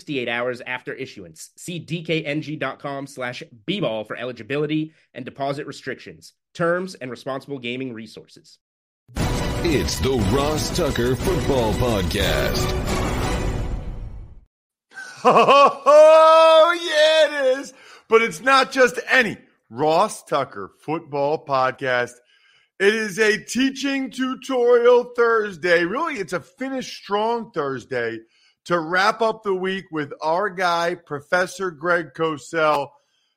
68 hours after issuance. See dkng.com slash bball for eligibility and deposit restrictions, terms, and responsible gaming resources. It's the Ross Tucker Football Podcast. Oh, yeah, it is. But it's not just any Ross Tucker Football Podcast. It is a teaching tutorial Thursday. Really, it's a finish strong Thursday to wrap up the week with our guy, Professor Greg Cosell.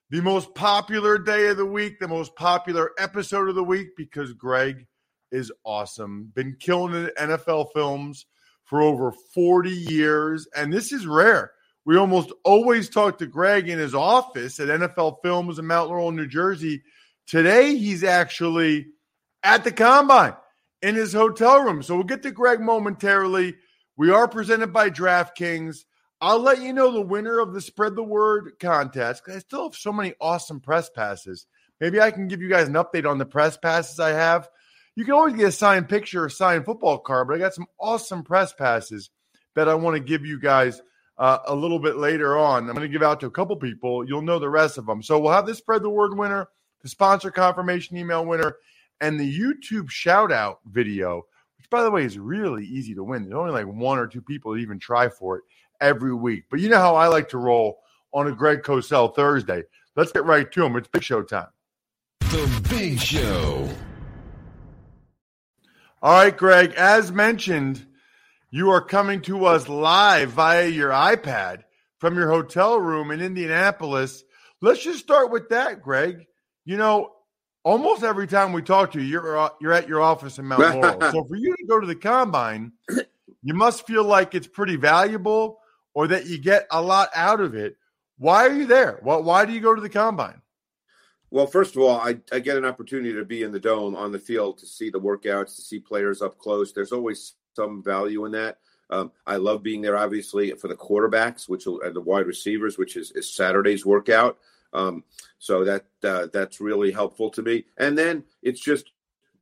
The most popular day of the week, the most popular episode of the week, because Greg is awesome. Been killing it NFL films for over 40 years. And this is rare. We almost always talk to Greg in his office at NFL Films in Mount Laurel, New Jersey. Today, he's actually at the combine in his hotel room. So we'll get to Greg momentarily. We are presented by DraftKings. I'll let you know the winner of the Spread the Word contest. I still have so many awesome press passes. Maybe I can give you guys an update on the press passes I have. You can always get a signed picture or signed football card, but I got some awesome press passes that I want to give you guys uh, a little bit later on. I'm going to give out to a couple people. You'll know the rest of them. So we'll have the Spread the Word winner, the sponsor confirmation email winner, and the YouTube shout out video by the way, is really easy to win. There's only like one or two people that even try for it every week. But you know how I like to roll on a Greg Cosell Thursday. Let's get right to him. It's Big Show time. The Big Show. All right, Greg, as mentioned, you are coming to us live via your iPad from your hotel room in Indianapolis. Let's just start with that, Greg. You know, almost every time we talk to you, you're uh, you're at your office in Mount Laurel. so for you to go to the combine, you must feel like it's pretty valuable, or that you get a lot out of it. Why are you there? Why, why do you go to the combine? Well, first of all, I, I get an opportunity to be in the dome on the field to see the workouts, to see players up close. There's always some value in that. Um, I love being there, obviously, for the quarterbacks, which are the wide receivers, which is, is Saturday's workout. Um, so that uh, that's really helpful to me. And then it's just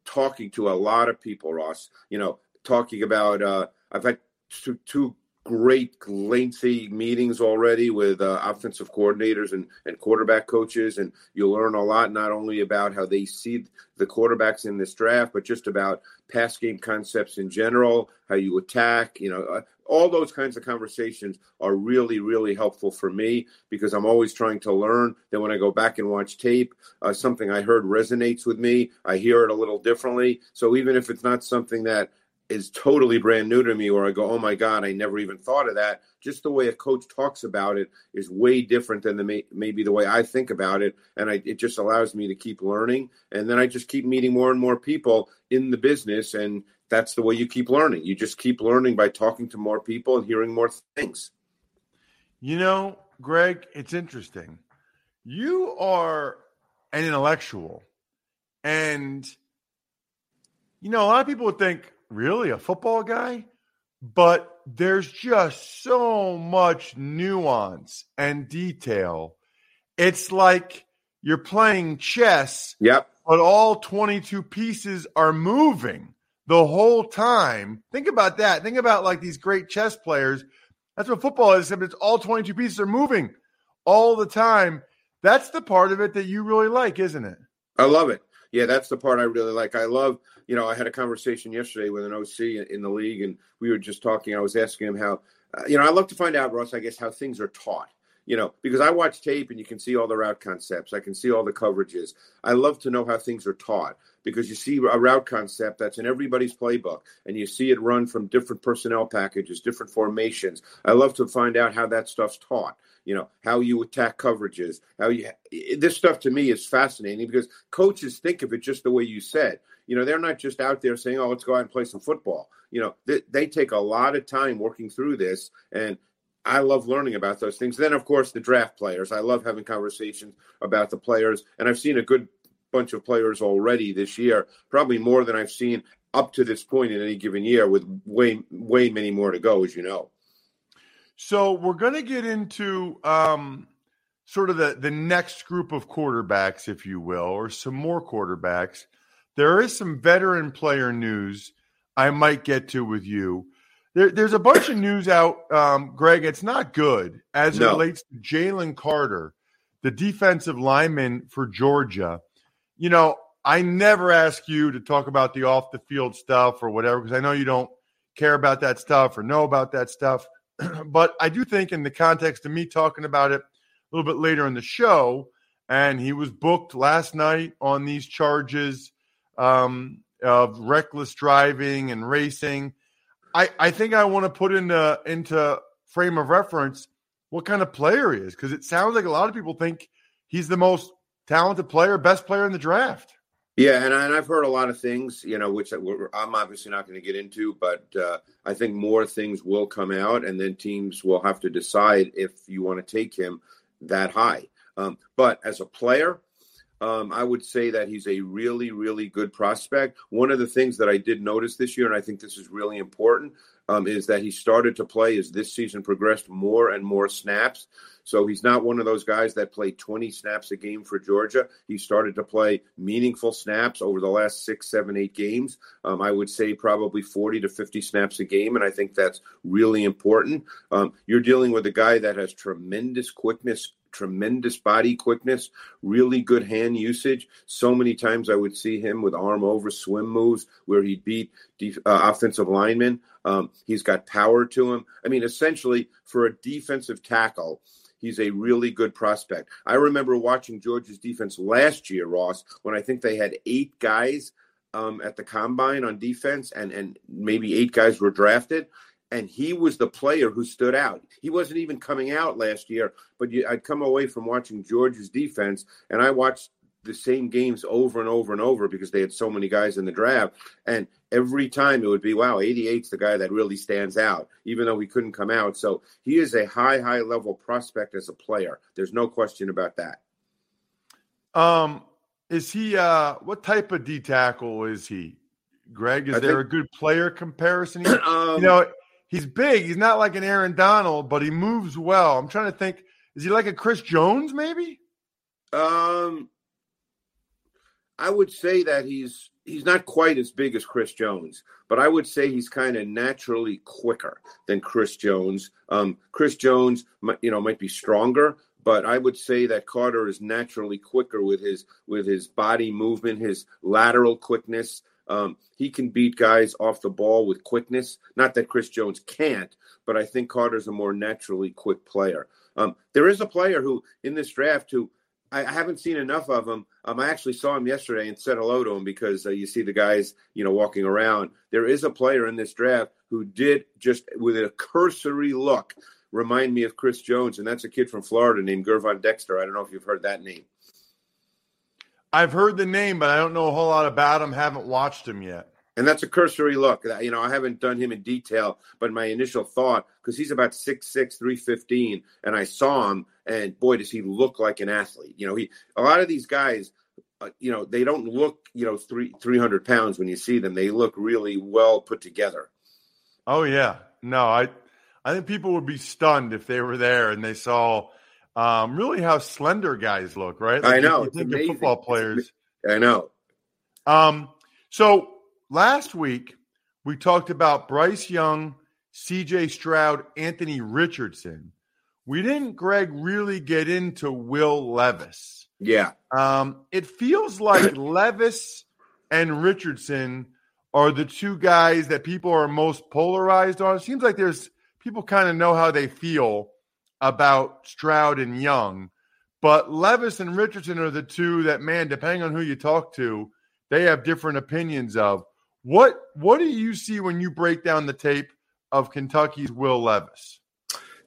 talking to a lot of people, Ross. You know, talking about uh, I've had two, two great lengthy meetings already with uh, offensive coordinators and, and quarterback coaches and you'll learn a lot not only about how they see the quarterbacks in this draft but just about pass game concepts in general how you attack you know uh, all those kinds of conversations are really really helpful for me because i'm always trying to learn. Then when i go back and watch tape uh, something i heard resonates with me. I hear it a little differently. So even if it's not something that is totally brand new to me where I go, oh my God, I never even thought of that. Just the way a coach talks about it is way different than the maybe the way I think about it. And I, it just allows me to keep learning. And then I just keep meeting more and more people in the business. And that's the way you keep learning. You just keep learning by talking to more people and hearing more things. You know, Greg, it's interesting. You are an intellectual. And, you know, a lot of people would think, really a football guy, but there's just so much nuance and detail. It's like you're playing chess. Yep. But all 22 pieces are moving the whole time. Think about that. Think about like these great chess players. That's what football is, except it's all 22 pieces are moving all the time. That's the part of it that you really like, isn't it? I love it yeah, that's the part I really like. I love, you know, I had a conversation yesterday with an OC in the league, and we were just talking. I was asking him how uh, you know, I love to find out, Ross. I guess how things are taught. You know, because I watch tape and you can see all the route concepts. I can see all the coverages. I love to know how things are taught because you see a route concept that's in everybody's playbook and you see it run from different personnel packages, different formations. I love to find out how that stuff's taught you know how you attack coverages how you this stuff to me is fascinating because coaches think of it just the way you said you know they're not just out there saying oh let's go out and play some football you know they, they take a lot of time working through this and I love learning about those things. Then, of course, the draft players. I love having conversations about the players, and I've seen a good bunch of players already this year, probably more than I've seen up to this point in any given year, with way, way many more to go, as you know. So we're going to get into um, sort of the the next group of quarterbacks, if you will, or some more quarterbacks. There is some veteran player news I might get to with you. There, there's a bunch of news out, um, Greg. It's not good as it relates to Jalen Carter, the defensive lineman for Georgia. You know, I never ask you to talk about the off the field stuff or whatever because I know you don't care about that stuff or know about that stuff. but I do think, in the context of me talking about it a little bit later in the show, and he was booked last night on these charges um, of reckless driving and racing. I, I think I want to put into into frame of reference what kind of player he is because it sounds like a lot of people think he's the most talented player, best player in the draft. Yeah, and, I, I've heard a lot of things, you know, which I'm obviously not going to get into, but uh, I think more things will come out, and then teams will have to decide if you want to take him that high. Um, but as a player, um, I would say that he's a really, really good prospect. One of the things that I did notice this year, and I think this is really important, um, is that he started to play as this season progressed more and more snaps. So he's not one of those guys that played 20 snaps a game for Georgia. He started to play meaningful snaps over the last six, seven, eight games. Um, I would say probably 40 to 50 snaps a game. And I think that's really important. Um, you're dealing with a guy that has tremendous quickness, tremendous body quickness, really good hand usage. So many times I would see him with arm over swim moves where he'd beat def- uh, offensive linemen. Um, he's got power to him. I mean, essentially, for a defensive tackle, he's a really good prospect. I remember watching Georgia's defense last year, Ross, when I think they had eight guys um, at the combine on defense, and and maybe eight guys were drafted. And he was the player who stood out. He wasn't even coming out last year, but you, I'd come away from watching Georgia's defense, and I watched the same games over and over and over because they had so many guys in the draft. And every time it would be, wow, 88's the guy that really stands out, even though he couldn't come out. So he is a high, high level prospect as a player. There's no question about that. Um, is he uh what type of D tackle is he? Greg, is I there think, a good player comparison? Um, you know, he's big. He's not like an Aaron Donald, but he moves well. I'm trying to think. Is he like a Chris Jones, maybe? Um, I would say that he's he's not quite as big as Chris Jones, but I would say he's kind of naturally quicker than Chris Jones. Um, Chris Jones, you know, might be stronger, but I would say that Carter is naturally quicker with his with his body movement, his lateral quickness. Um, he can beat guys off the ball with quickness. Not that Chris Jones can't, but I think Carter's a more naturally quick player. Um, there is a player who in this draft who I haven't seen enough of him. Um, I actually saw him yesterday and said hello to him because uh, you see the guys, you know, walking around. There is a player in this draft who did just with a cursory look remind me of Chris Jones, and that's a kid from Florida named Gervon Dexter. I don't know if you've heard that name. I've heard the name, but I don't know a whole lot about him. Haven't watched him yet and that's a cursory look. You know, I haven't done him in detail, but my initial thought, because he's about 6'6", 315, and I saw him, and boy, does he look like an athlete. You know, he a lot of these guys, uh, you know, they don't look, you know, three 300 pounds when you see them. They look really well put together. Oh yeah, no, I, I think people would be stunned if they were there and they saw um, really how slender guys look. Right? Like I know. think of football players. I know. Um. So Last week, we talked about Bryce Young, CJ Stroud, Anthony Richardson. We didn't, Greg, really get into Will Levis. Yeah. Um, it feels like Levis and Richardson are the two guys that people are most polarized on. It seems like there's people kind of know how they feel about Stroud and Young. But Levis and Richardson are the two that, man, depending on who you talk to, they have different opinions of. What what do you see when you break down the tape of Kentucky's Will Levis?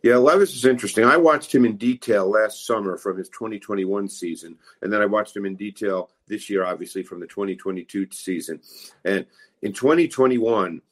Yeah, Levis is interesting. I watched him in detail last summer from his 2021 season, and then I watched him in detail this year, obviously from the 2022 season. And in 2021,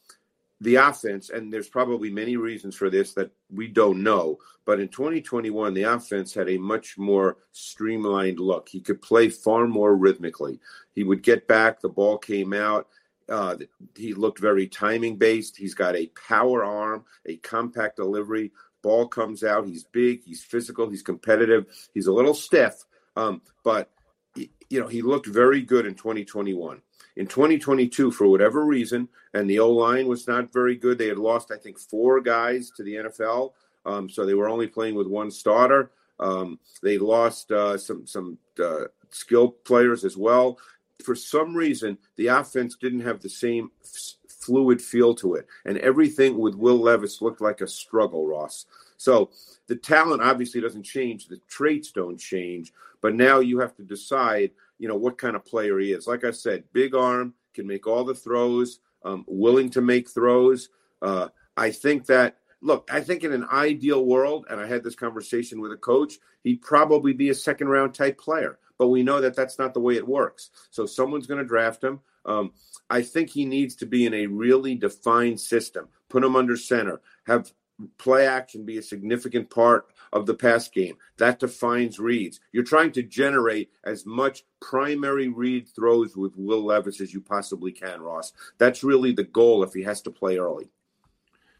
the offense, and there's probably many reasons for this that we don't know, but in 2021, the offense had a much more streamlined look. He could play far more rhythmically. He would get back, the ball came out. Uh, he looked very timing based. He's got a power arm, a compact delivery. Ball comes out. He's big. He's physical. He's competitive. He's a little stiff, um, but you know he looked very good in 2021 in 2022 for whatever reason, and the O line was not very good. They had lost, I think, four guys to the NFL, um, so they were only playing with one starter. Um, they lost uh, some some uh, skilled players as well. For some reason, the offense didn't have the same f- fluid feel to it, and everything with Will Levis looked like a struggle, Ross. So the talent obviously doesn't change, the traits don't change, but now you have to decide you know what kind of player he is. Like I said, big arm, can make all the throws, um, willing to make throws. Uh, I think that look, I think in an ideal world, and I had this conversation with a coach, he'd probably be a second round type player. But we know that that's not the way it works. So someone's going to draft him. Um, I think he needs to be in a really defined system. Put him under center. Have play action be a significant part of the pass game. That defines reads. You're trying to generate as much primary read throws with Will Levis as you possibly can, Ross. That's really the goal if he has to play early.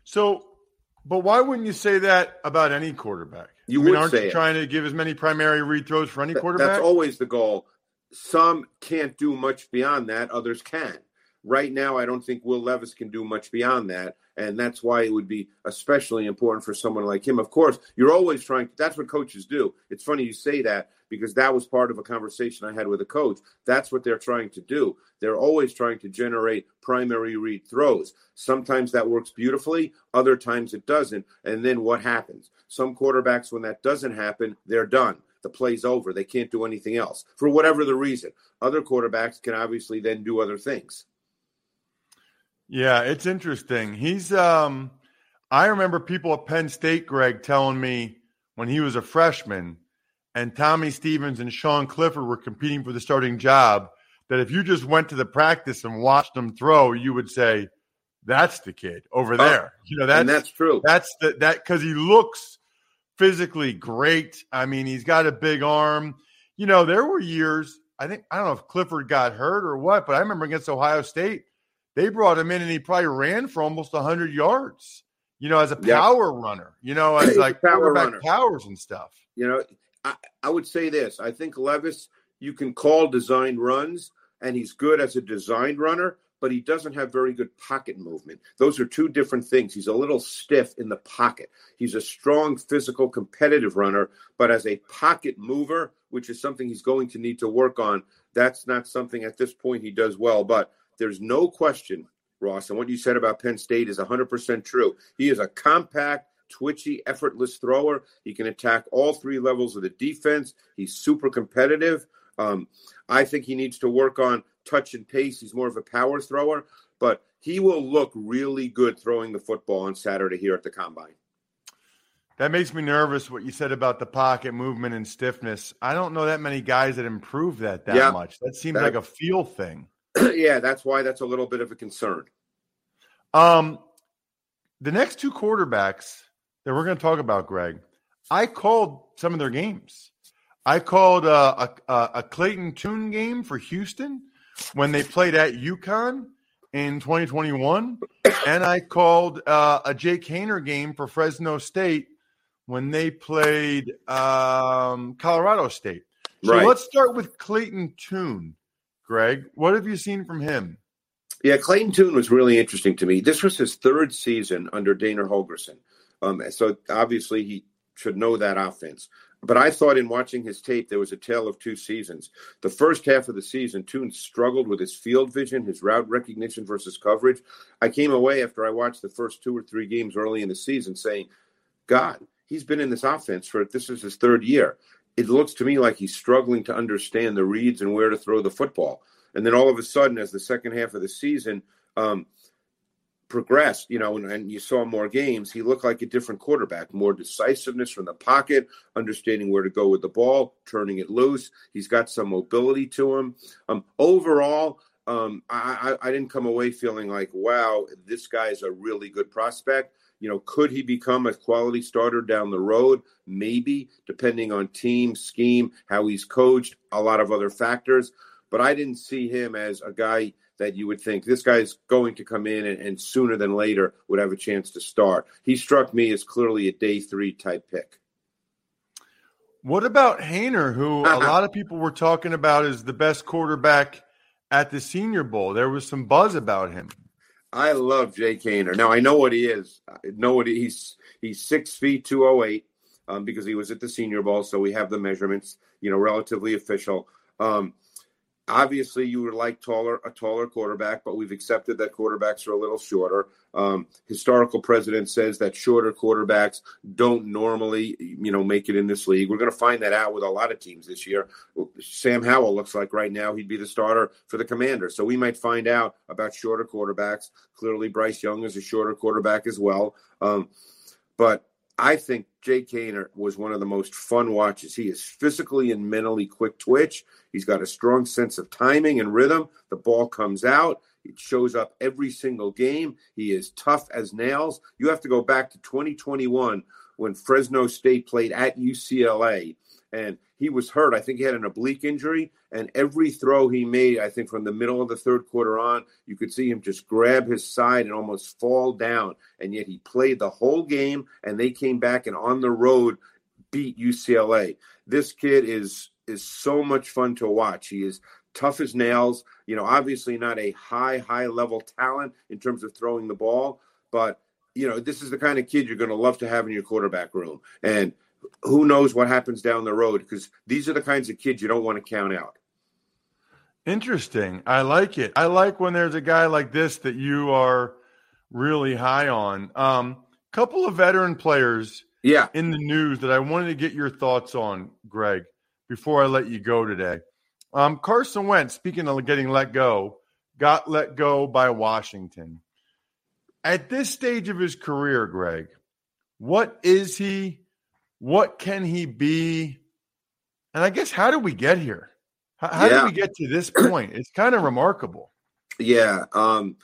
So, but why wouldn't you say that about any quarterback? You I mean, aren't you it. trying to give as many primary read throws for any quarterback? That's always the goal. Some can't do much beyond that, others can. Right now, I don't think Will Levis can do much beyond that. And that's why it would be especially important for someone like him. Of course, you're always trying, that's what coaches do. It's funny you say that because that was part of a conversation I had with a coach. That's what they're trying to do. They're always trying to generate primary read throws. Sometimes that works beautifully, other times it doesn't. And then what happens? Some quarterbacks, when that doesn't happen, they're done the play's over. They can't do anything else for whatever the reason. Other quarterbacks can obviously then do other things. Yeah, it's interesting. He's um I remember people at Penn State, Greg, telling me when he was a freshman and Tommy Stevens and Sean Clifford were competing for the starting job, that if you just went to the practice and watched them throw, you would say, That's the kid over there. you know, that's and that's true. that's the that because he looks physically great. I mean, he's got a big arm. You know, there were years, I think, I don't know if Clifford got hurt or what, but I remember against Ohio State, they brought him in and he probably ran for almost 100 yards, you know, as a power runner, you know, as like power runner. powers and stuff. You know, I, I would say this. I think Levis, you can call design runs, and he's good as a designed runner, but he doesn't have very good pocket movement. Those are two different things. He's a little stiff in the pocket. He's a strong, physical, competitive runner, but as a pocket mover, which is something he's going to need to work on, that's not something at this point he does well. But there's no question, Ross, and what you said about Penn State is 100% true. He is a compact, twitchy, effortless thrower. He can attack all three levels of the defense. He's super competitive. Um, I think he needs to work on touch and pace. He's more of a power thrower, but he will look really good throwing the football on Saturday here at the combine. That makes me nervous what you said about the pocket movement and stiffness. I don't know that many guys that improve that that Yeah. much. That seems That- like a feel thing. yeah, that's why that's a little bit of a concern. Um, the next two quarterbacks that we're going to talk about, Greg, I called some of their games. I called uh, a, a, a Clayton Tune game for Houston when they played at UConn in 2021, and I called uh, a Jake Haener game for Fresno State when they played um, Colorado State. So Right. let's start with Clayton Tune. Greg, what have you seen from him? Yeah, Clayton Tune was really interesting to me. This was his third season under Dana Holgorsen. Um, so obviously he should know that offense. But I thought in watching his tape, there was a tale of two seasons. The first half of the season, Tune struggled with his field vision, his route recognition versus coverage. I came away after I watched the first two or three games early in the season saying, God, he's been in this offense for this is his third year. It looks to me like he's struggling to understand the reads and where to throw the football. And then all of a sudden, as the second half of the season, um, progressed, you know, and, and, you saw more games, he looked like a different quarterback, more decisiveness from the pocket, understanding where to go with the ball, turning it loose. He's got some mobility to him. Um, overall, um, I, I, I didn't come away feeling like, wow, this guy's a really good prospect. You know, could he become a quality starter down the road? Maybe, depending on team, scheme, how he's coached, a lot of other factors. But I didn't see him as a guy that you would think this guy's going to come in and, and, sooner than later would have a chance to start. He struck me as clearly a day three type pick. What about Haener, who a uh-huh. lot of people were talking about as the best quarterback at the Senior Bowl? There was some buzz about him. I love Jake Haener. Now I know what he is. I know what he, he's. He's six feet two oh eight um, because he was at the Senior Bowl, so we have the measurements. You know, relatively official. Um, Obviously, you would like taller a taller quarterback, but we've accepted that quarterbacks are a little shorter. Um, historical precedent says that shorter quarterbacks don't normally, you know, make it in this league. We're going to find that out with a lot of teams this year. Sam Howell looks like right now he'd be the starter for the Commander, so we might find out about shorter quarterbacks. Clearly, Bryce Young is a shorter quarterback as well, um, but I think Jake Haener was one of the most fun watches. He is physically and mentally quick twitch. He's got a strong sense of timing and rhythm. The ball comes out. It shows up every single game. He is tough as nails. You have to go back to 2021 when Fresno State played at UCLA and he was hurt. I think he had an oblique injury, and every throw he made, I think from the middle of the third quarter on, you could see him just grab his side and almost fall down. And yet he played the whole game, and they came back and on the road beat UCLA. This kid is is so much fun to watch. He is tough as nails. You know, obviously not a high high level talent in terms of throwing the ball, but you know, this is the kind of kid you're going to love to have in your quarterback room. And who knows what happens down the road because these are the kinds of kids you don't want to count out. Interesting. I like it. I like when there's a guy like this that you are really high on. Um, couple of veteran players yeah. in the news that I wanted to get your thoughts on, Greg, before I let you go today. Um, Carson Wentz, speaking of getting let go, got let go by Washington. At this stage of his career, Greg, what is he? What can he be? And I guess how did we get here? How, how yeah. did we get to this point? It's kind of remarkable. Yeah. Um,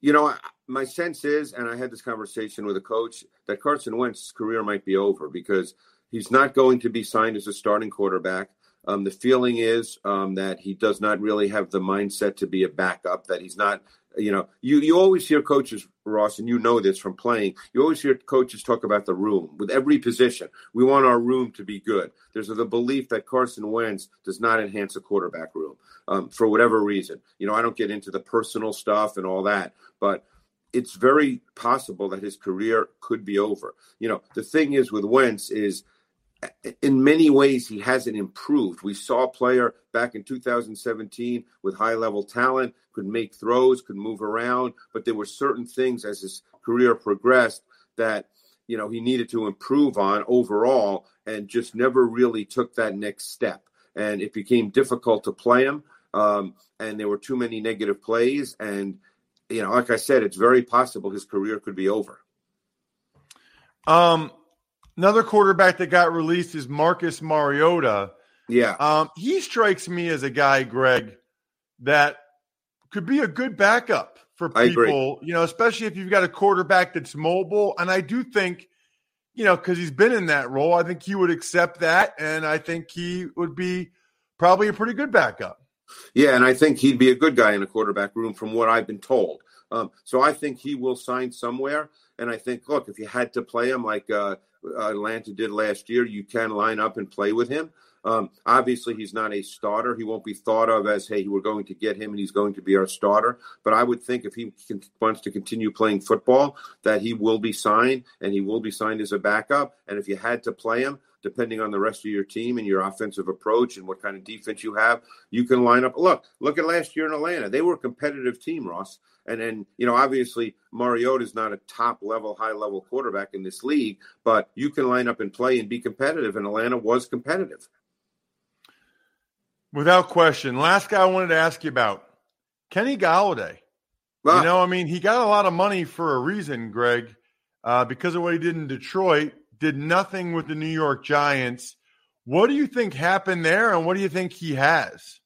you know, my sense is, and I had this conversation with a coach, that Carson Wentz's career might be over because he's not going to be signed as a starting quarterback. Um, the feeling is um, that he does not really have the mindset to be a backup, that he's not you know, you, you always hear coaches, Ross, and you know this from playing. You always hear coaches talk about the room with every position. We want our room to be good. There's the belief that Carson Wentz does not enhance a quarterback room um, for whatever reason. You know, I don't get into the personal stuff and all that, but it's very possible that his career could be over. You know, the thing is with Wentz is – in many ways, he hasn't improved. We saw a player back in 2017 with high level talent, could make throws, could move around, but there were certain things as his career progressed that you know he needed to improve on overall, and just never really took that next step. And it became difficult to play him, um, and there were too many negative plays. And you know, like I said, it's very possible his career could be over. Um, Another quarterback that got released is Marcus Mariota. Yeah. Um, he strikes me as a guy, Greg, that could be a good backup for people, you know, especially if you've got a quarterback that's mobile. And I do think, you know, because he's been in that role, I think he would accept that. And I think he would be probably a pretty good backup. Yeah. And I think he'd be a good guy in a quarterback room from what I've been told. Um, so I think he will sign somewhere. And I think, look, if you had to play him like, uh, uh, Atlanta did last year. You can line up and play with him. Um, obviously, he's not a starter. He won't be thought of as, hey, we're going to get him and he's going to be our starter. But I would think if he can, wants to continue playing football, that he will be signed and he will be signed as a backup. And if you had to play him, depending on the rest of your team and your offensive approach and what kind of defense you have, you can line up. Look, look at last year in Atlanta. They were a competitive team, Ross. And then, you know, obviously Mariota is not a top level, high level quarterback in this league, but you can line up and play and be competitive. And Atlanta was competitive. Without question. Last guy I wanted to ask you about Kenny Golladay. You know, I mean, he got a lot of money for a reason, Greg, uh, because of what he did in Detroit, did nothing with the New York Giants. What do you think happened there, and what do you think he has?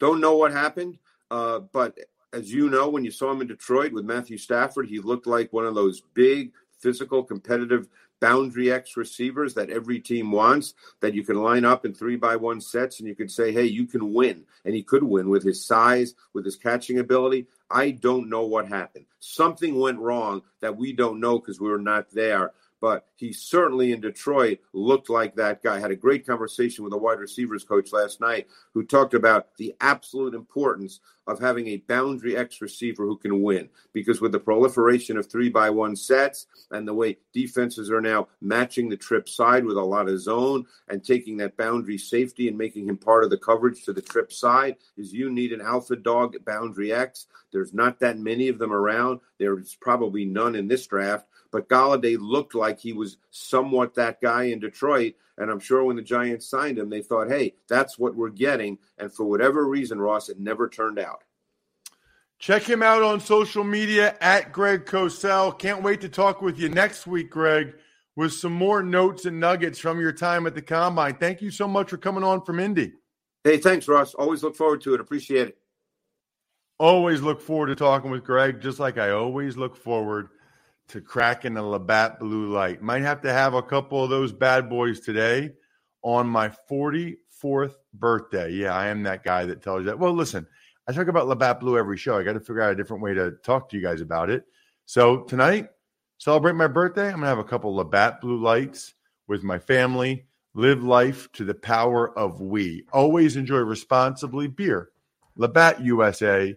Don't know what happened, uh, but as you know, when you saw him in Detroit with Matthew Stafford, he looked like one of those big, physical, competitive boundary X receivers that every team wants that you can line up in three by one sets and you can say, hey, you can win. And he could win with his size, with his catching ability. I don't know what happened. Something went wrong that we don't know because we were not there but he certainly in Detroit looked like that guy. Had a great conversation with a wide receivers coach last night who talked about the absolute importance of having a boundary X receiver who can win. Because with the proliferation of three by one sets and the way defenses are now matching the trip side with a lot of zone and taking that boundary safety and making him part of the coverage to the trip side, is you need an alpha dog boundary X. There's not that many of them around. There's probably none in this draft. But Golladay looked like he was somewhat that guy in Detroit. And I'm sure when the Giants signed him, they thought, hey, that's what we're getting. And for whatever reason, Ross, it never turned out. Check him out on social media at Greg Cosell. Can't wait to talk with you next week, Greg, with some more notes and nuggets from your time at the combine. Thank you so much for coming on from Indy. Hey, thanks, Ross. Always look forward to it. Appreciate it. Always look forward to talking with Greg, just like I always look forward to cracking a Labatt Blue Light. Might have to have a couple of those bad boys today on my 44th birthday. Yeah, I am that guy that tells you that. Well, listen, I talk about Labatt Blue every show. I got to figure out a different way to talk to you guys about it. So tonight, celebrate my birthday. I'm going to have a couple Labatt Blue Lights with my family. Live life to the power of we. Always enjoy responsibly. Beer, Labatt USA,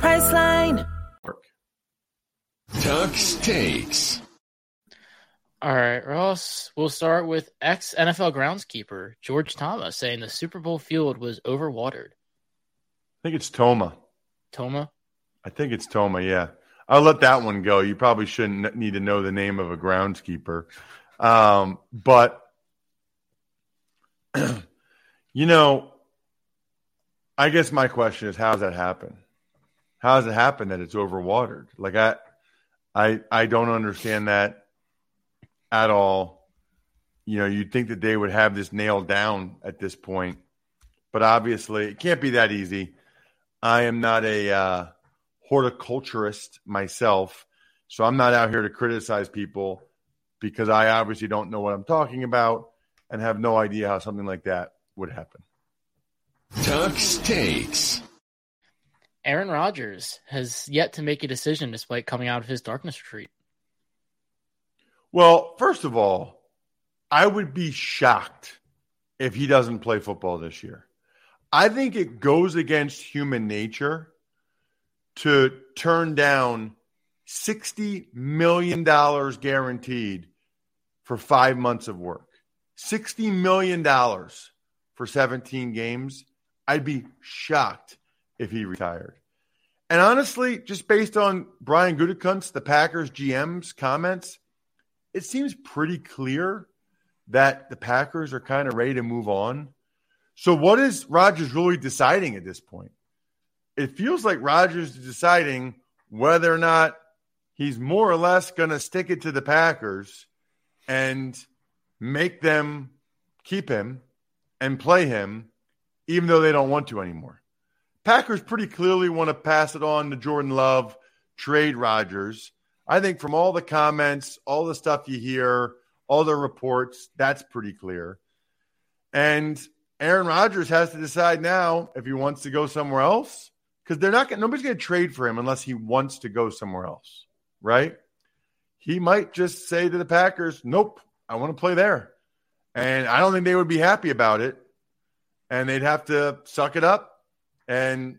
Priceline. Tuck's takes. All right, Ross. We'll start with ex NFL groundskeeper George Thomas saying the Super Bowl field was overwatered. I think it's Toma. Toma? I think it's Toma, yeah. I'll let that one go. You probably shouldn't need to know the name of a groundskeeper. Um, but, you know, I guess my question is how does that happen? How does it happen that it's overwatered? Like, I, I I don't understand that at all. You know, you'd think that they would have this nailed down at this point, but obviously it can't be that easy. I am not a uh, horticulturist myself, so I'm not out here to criticize people because I obviously don't know what I'm talking about and have no idea how something like that would happen. Tuck's takes. Aaron Rodgers has yet to make a decision despite coming out of his darkness retreat. Well, first of all, I would be shocked if he doesn't play football this year. I think it goes against human nature to turn down $60 million guaranteed for five months of work. $60 million for 17 games. I'd be shocked if he retired. And honestly, just based on Brian Gutekunst, the Packers GM's comments, it seems pretty clear that the Packers are kind of ready to move on. So, what is Rodgers really deciding at this point? It feels like Rodgers is deciding whether or not he's more or less going to stick it to the Packers and make them keep him and play him, even though they don't want to anymore. Packers pretty clearly want to pass it on to Jordan Love, trade Rodgers. I think from all the comments, all the stuff you hear, all the reports, that's pretty clear. And Aaron Rodgers has to decide now if he wants to go somewhere else because they're not going. Nobody's going to trade for him unless he wants to go somewhere else, right? He might just say to the Packers, "Nope, I want to play there," and I don't think they would be happy about it, and they'd have to suck it up and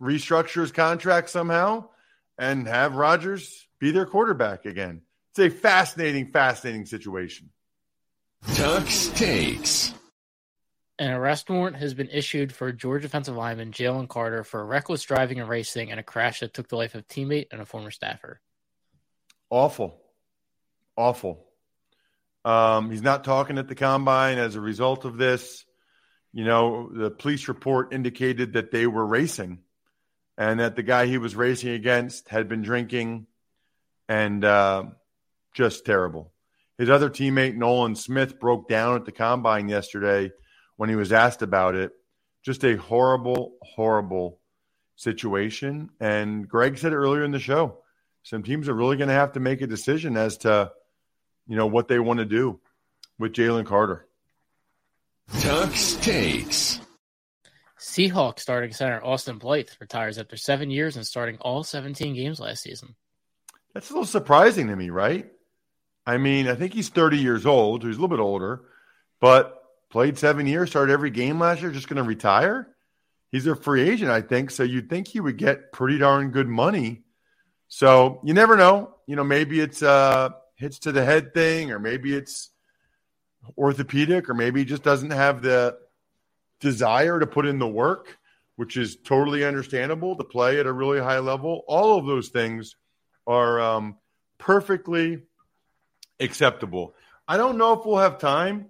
restructure his contract somehow and have Rodgers be their quarterback again. It's a fascinating, fascinating situation. Tuck's takes. An arrest warrant has been issued for Georgia defensive lineman Jalen Carter for reckless driving and racing in a crash that took the life of a teammate and a former staffer. Awful. Awful. Um, he's not talking at the combine as a result of this. You know, the police report indicated that they were racing and that the guy he was racing against had been drinking and uh, just terrible. His other teammate, Nolan Smith, broke down at the combine yesterday when he was asked about it. Just a horrible, horrible situation. And Greg said earlier in the show, some teams are really going to have to make a decision as to, you know, what they want to do with Jalen Carter. Tuck's takes. Seahawks starting center Austin Blythe retires after seven years and starting all 17 games last season. That's a little surprising to me, right? I mean, I think he's 30 years old. He's a little bit older, but played seven years, started every game last year, just going to retire. He's a free agent, I think. So you'd think he would get pretty darn good money. So you never know. You know, maybe it's a hits to the head thing, or maybe it's orthopedic, or maybe just doesn't have the desire to put in the work, which is totally understandable to play at a really high level. All of those things are um, perfectly acceptable. I don't know if we'll have time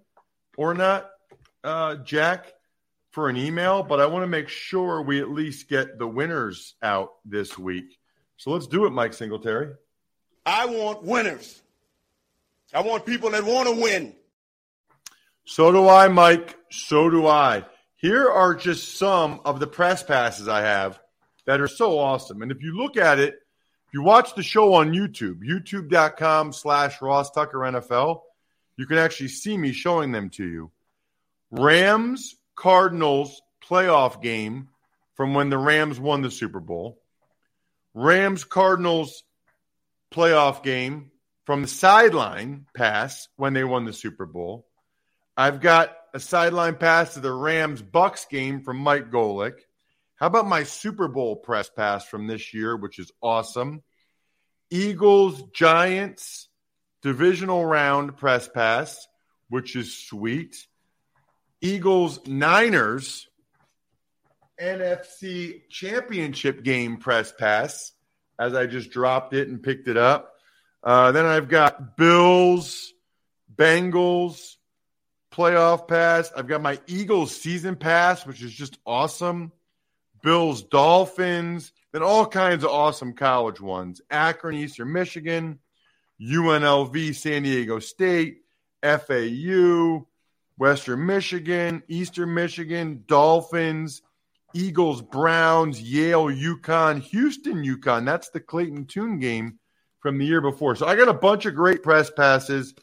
or not, uh, Jack, for an email, but I want to make sure we at least get the winners out this week. So let's do it, Mike Singletary. I want winners. I want people that want to win. So do I, Mike. So do I. Here are just some of the press passes I have that are so awesome. And if you look at it, if you watch the show on YouTube, youtube.com slash Ross Tucker NFL, you can actually see me showing them to you. Rams Cardinals playoff game from when the Rams won the Super Bowl. Rams Cardinals playoff game from the sideline pass when they won the Super Bowl. I've got a sideline pass to the Rams Bucks game from Mike Golic. How about my Super Bowl press pass from this year, which is awesome? Eagles Giants divisional round press pass, which is sweet. Eagles Niners NFC championship game press pass, as I just dropped it and picked it up. Uh, then I've got Bills, Bengals playoff pass. I've got my Eagles season pass, which is just awesome. Bills, Dolphins, then all kinds of awesome college ones. Akron, Eastern Michigan, UNLV, San Diego State, FAU, Western Michigan, Eastern Michigan, Dolphins, Eagles, Browns, Yale, UConn, Houston, UConn. That's the Clayton Tune game from the year before. So I got a bunch of great press passes.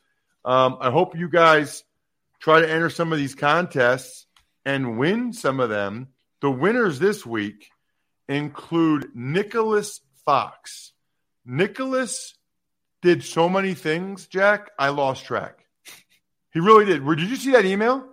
Um, I hope you guys try to enter some of these contests and win some of them. The winners this week include Nicholas Fox. Nicholas did so many things, Jack, I lost track. He really did. Where did you see that email?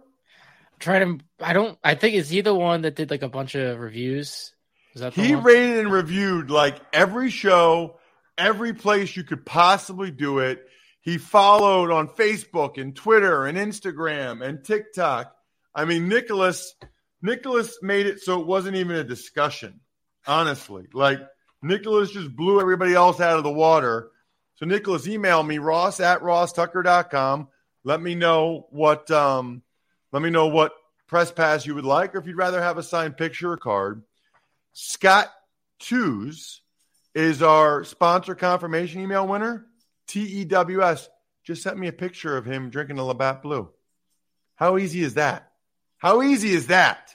Trying to I don't I think is he the one that did like a bunch of reviews? Is that he one? rated and reviewed like every show, every place you could possibly do it. He followed on Facebook and Twitter and Instagram and TikTok. I mean, Nicholas Nicholas made it so it wasn't even a discussion. Honestly, like Nicholas just blew everybody else out of the water so, Nicholas, email me, ross at rosstucker.com. Let me know what um, let me know what press pass you would like, or if you'd rather have a signed picture or card. Scott Tews is our sponsor confirmation email winner. T E W S just sent me a picture of him drinking a Labatt Blue. How easy is that? How easy is that?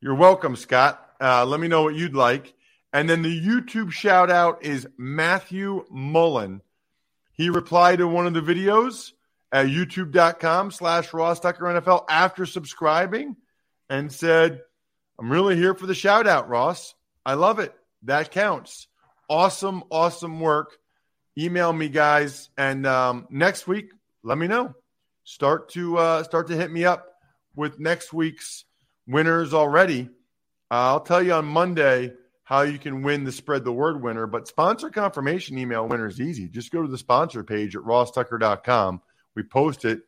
You're welcome, Scott. Uh, let me know what you'd like. And then the YouTube shout out is Matthew Mullen. He replied to one of the videos at youtube.com slash Ross Tucker NFL after subscribing and said, I'm really here for the shout out, Ross. I love it. That counts. Awesome, awesome work. Email me, guys. And um, next week, let me know. Start to uh, start to hit me up with next week's winners already. Uh, I'll tell you on Monday how you can win the spread the word winner, but sponsor confirmation email winner is easy. Just go to the sponsor page at rosstucker.com. We post it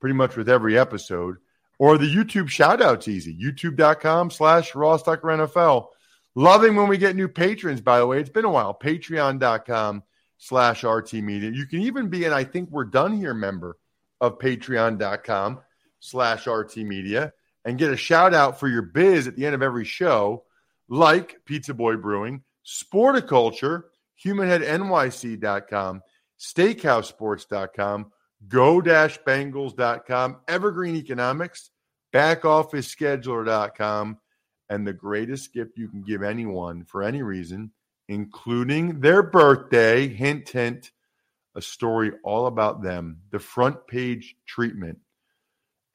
pretty much with every episode. Or the YouTube shout out's easy. YouTube.com slash Ross Tucker NFL. Loving when we get new patrons, by the way. It's been a while. Patreon.com slash RT Media. You can even be an I think we're done here member of patreon.com slash RT Media and get a shout out for your biz at the end of every show, like Pizza Boy Brewing, Sporticulture, HumanHeadNYC.com, SteakhouseSports.com, Go-Bengals.com, Evergreen Economics, BackOfficeScheduler.com, and the greatest gift you can give anyone for any reason, including their birthday, hint, hint, a story all about them, the front page treatment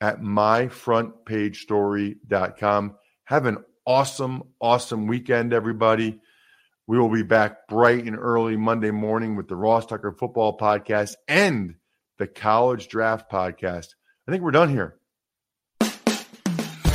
at myfrontpagestory.com. Have an awesome, awesome weekend, everybody. We will be back bright and early Monday morning with the Ross Tucker Football Podcast and the College Draft Podcast. I think we're done here.